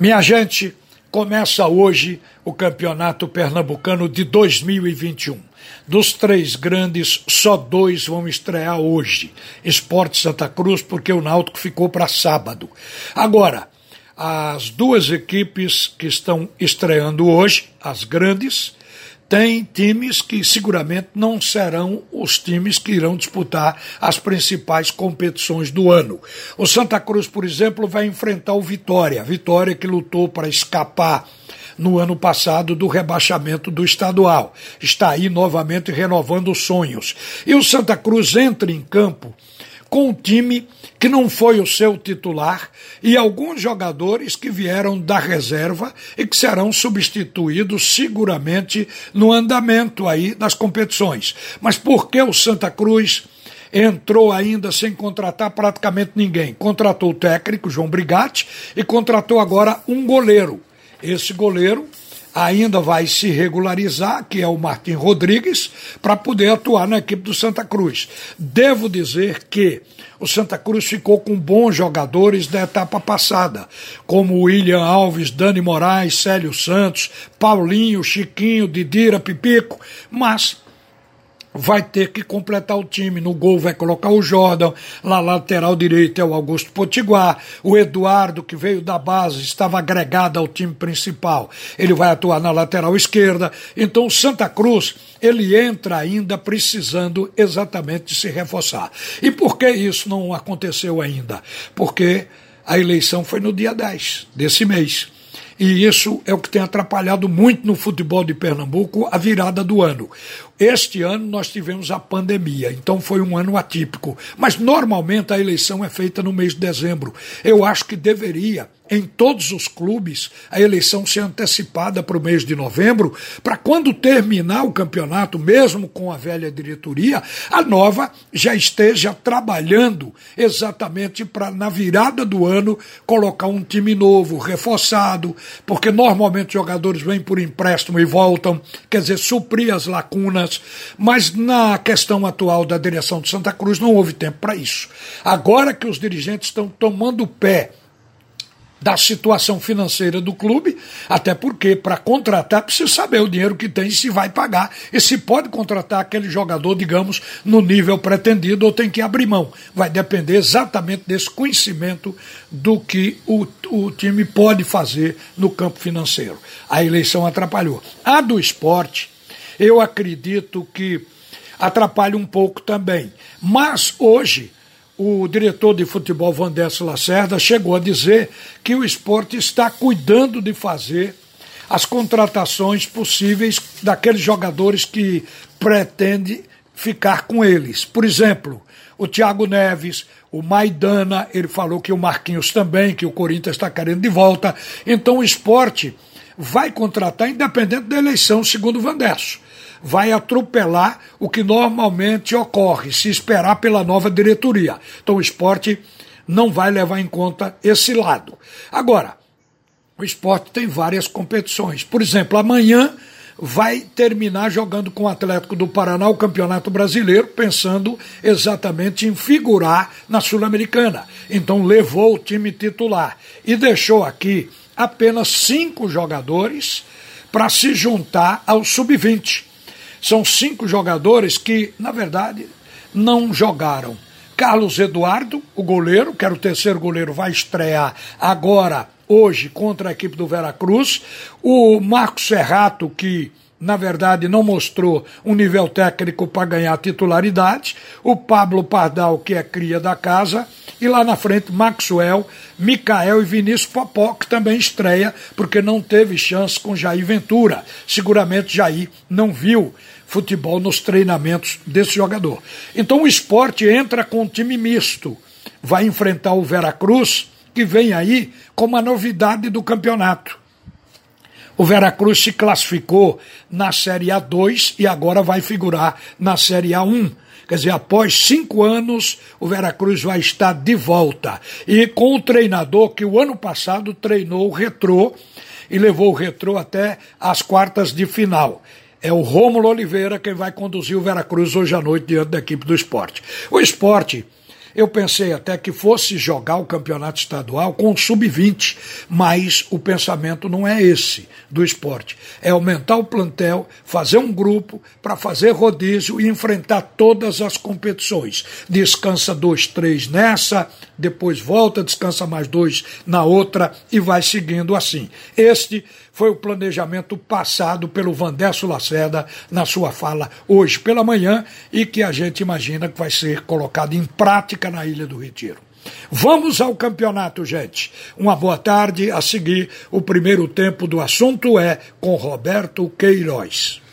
Minha gente, começa hoje o Campeonato Pernambucano de 2021. Dos três grandes, só dois vão estrear hoje. Esporte Santa Cruz, porque o Náutico ficou para sábado. Agora, as duas equipes que estão estreando hoje, as grandes, tem times que seguramente não serão os times que irão disputar as principais competições do ano. O Santa Cruz, por exemplo, vai enfrentar o Vitória. Vitória que lutou para escapar no ano passado do rebaixamento do estadual. Está aí novamente renovando os sonhos. E o Santa Cruz entra em campo com um time que não foi o seu titular e alguns jogadores que vieram da reserva e que serão substituídos seguramente no andamento aí das competições. Mas por que o Santa Cruz entrou ainda sem contratar praticamente ninguém? Contratou o técnico João Brigatti e contratou agora um goleiro. Esse goleiro ainda vai se regularizar, que é o Martim Rodrigues, para poder atuar na equipe do Santa Cruz. Devo dizer que o Santa Cruz ficou com bons jogadores da etapa passada, como William Alves, Dani Moraes, Célio Santos, Paulinho, Chiquinho, Didira, Pipico, mas vai ter que completar o time. No gol vai colocar o Jordan, na lateral direito é o Augusto Potiguar, o Eduardo, que veio da base, estava agregado ao time principal, ele vai atuar na lateral esquerda. Então, Santa Cruz, ele entra ainda precisando exatamente de se reforçar. E por que isso não aconteceu ainda? Porque a eleição foi no dia 10 desse mês. E isso é o que tem atrapalhado muito no futebol de Pernambuco a virada do ano. Este ano nós tivemos a pandemia, então foi um ano atípico. Mas normalmente a eleição é feita no mês de dezembro. Eu acho que deveria, em todos os clubes, a eleição ser antecipada para o mês de novembro, para quando terminar o campeonato, mesmo com a velha diretoria, a nova já esteja trabalhando exatamente para, na virada do ano, colocar um time novo, reforçado, porque normalmente jogadores vêm por empréstimo e voltam, quer dizer, suprir as lacunas mas na questão atual da direção de Santa Cruz não houve tempo para isso. Agora que os dirigentes estão tomando pé da situação financeira do clube, até porque para contratar precisa saber o dinheiro que tem e se vai pagar e se pode contratar aquele jogador, digamos, no nível pretendido ou tem que abrir mão. Vai depender exatamente desse conhecimento do que o, o time pode fazer no campo financeiro. A eleição atrapalhou. A do esporte eu acredito que atrapalha um pouco também. Mas hoje, o diretor de futebol Vandesso Lacerda chegou a dizer que o esporte está cuidando de fazer as contratações possíveis daqueles jogadores que pretende ficar com eles. Por exemplo, o Thiago Neves, o Maidana, ele falou que o Marquinhos também, que o Corinthians está querendo de volta. Então o esporte vai contratar independente da eleição, segundo o Vandesso vai atropelar o que normalmente ocorre, se esperar pela nova diretoria. Então o esporte não vai levar em conta esse lado. Agora, o esporte tem várias competições. Por exemplo, amanhã vai terminar jogando com o Atlético do Paraná o Campeonato Brasileiro, pensando exatamente em figurar na Sul-Americana. Então levou o time titular e deixou aqui apenas cinco jogadores para se juntar ao sub-20. São cinco jogadores que, na verdade, não jogaram. Carlos Eduardo, o goleiro, que era o terceiro goleiro, vai estrear agora, hoje, contra a equipe do Veracruz. O Marcos Serrato, que na verdade, não mostrou um nível técnico para ganhar titularidade. O Pablo Pardal, que é cria da casa. E lá na frente, Maxwell, Mikael e Vinícius Popó, que também estreia, porque não teve chance com Jair Ventura. Seguramente Jair não viu futebol nos treinamentos desse jogador. Então o esporte entra com um time misto. Vai enfrentar o Veracruz, que vem aí como a novidade do campeonato o Veracruz se classificou na Série A2 e agora vai figurar na Série A1. Quer dizer, após cinco anos, o Veracruz vai estar de volta. E com o treinador que o ano passado treinou o Retrô e levou o Retrô até as quartas de final. É o Rômulo Oliveira quem vai conduzir o Veracruz hoje à noite diante da equipe do esporte. O esporte Eu pensei até que fosse jogar o campeonato estadual com o sub-20, mas o pensamento não é esse do esporte. É aumentar o plantel, fazer um grupo para fazer rodízio e enfrentar todas as competições. Descansa dois, três nessa, depois volta, descansa mais dois na outra e vai seguindo assim. Este foi o planejamento passado pelo Vandesso Lacerda na sua fala hoje pela manhã e que a gente imagina que vai ser colocado em prática na Ilha do Retiro. Vamos ao campeonato, gente. Uma boa tarde. A seguir, o primeiro tempo do assunto é com Roberto Queiroz.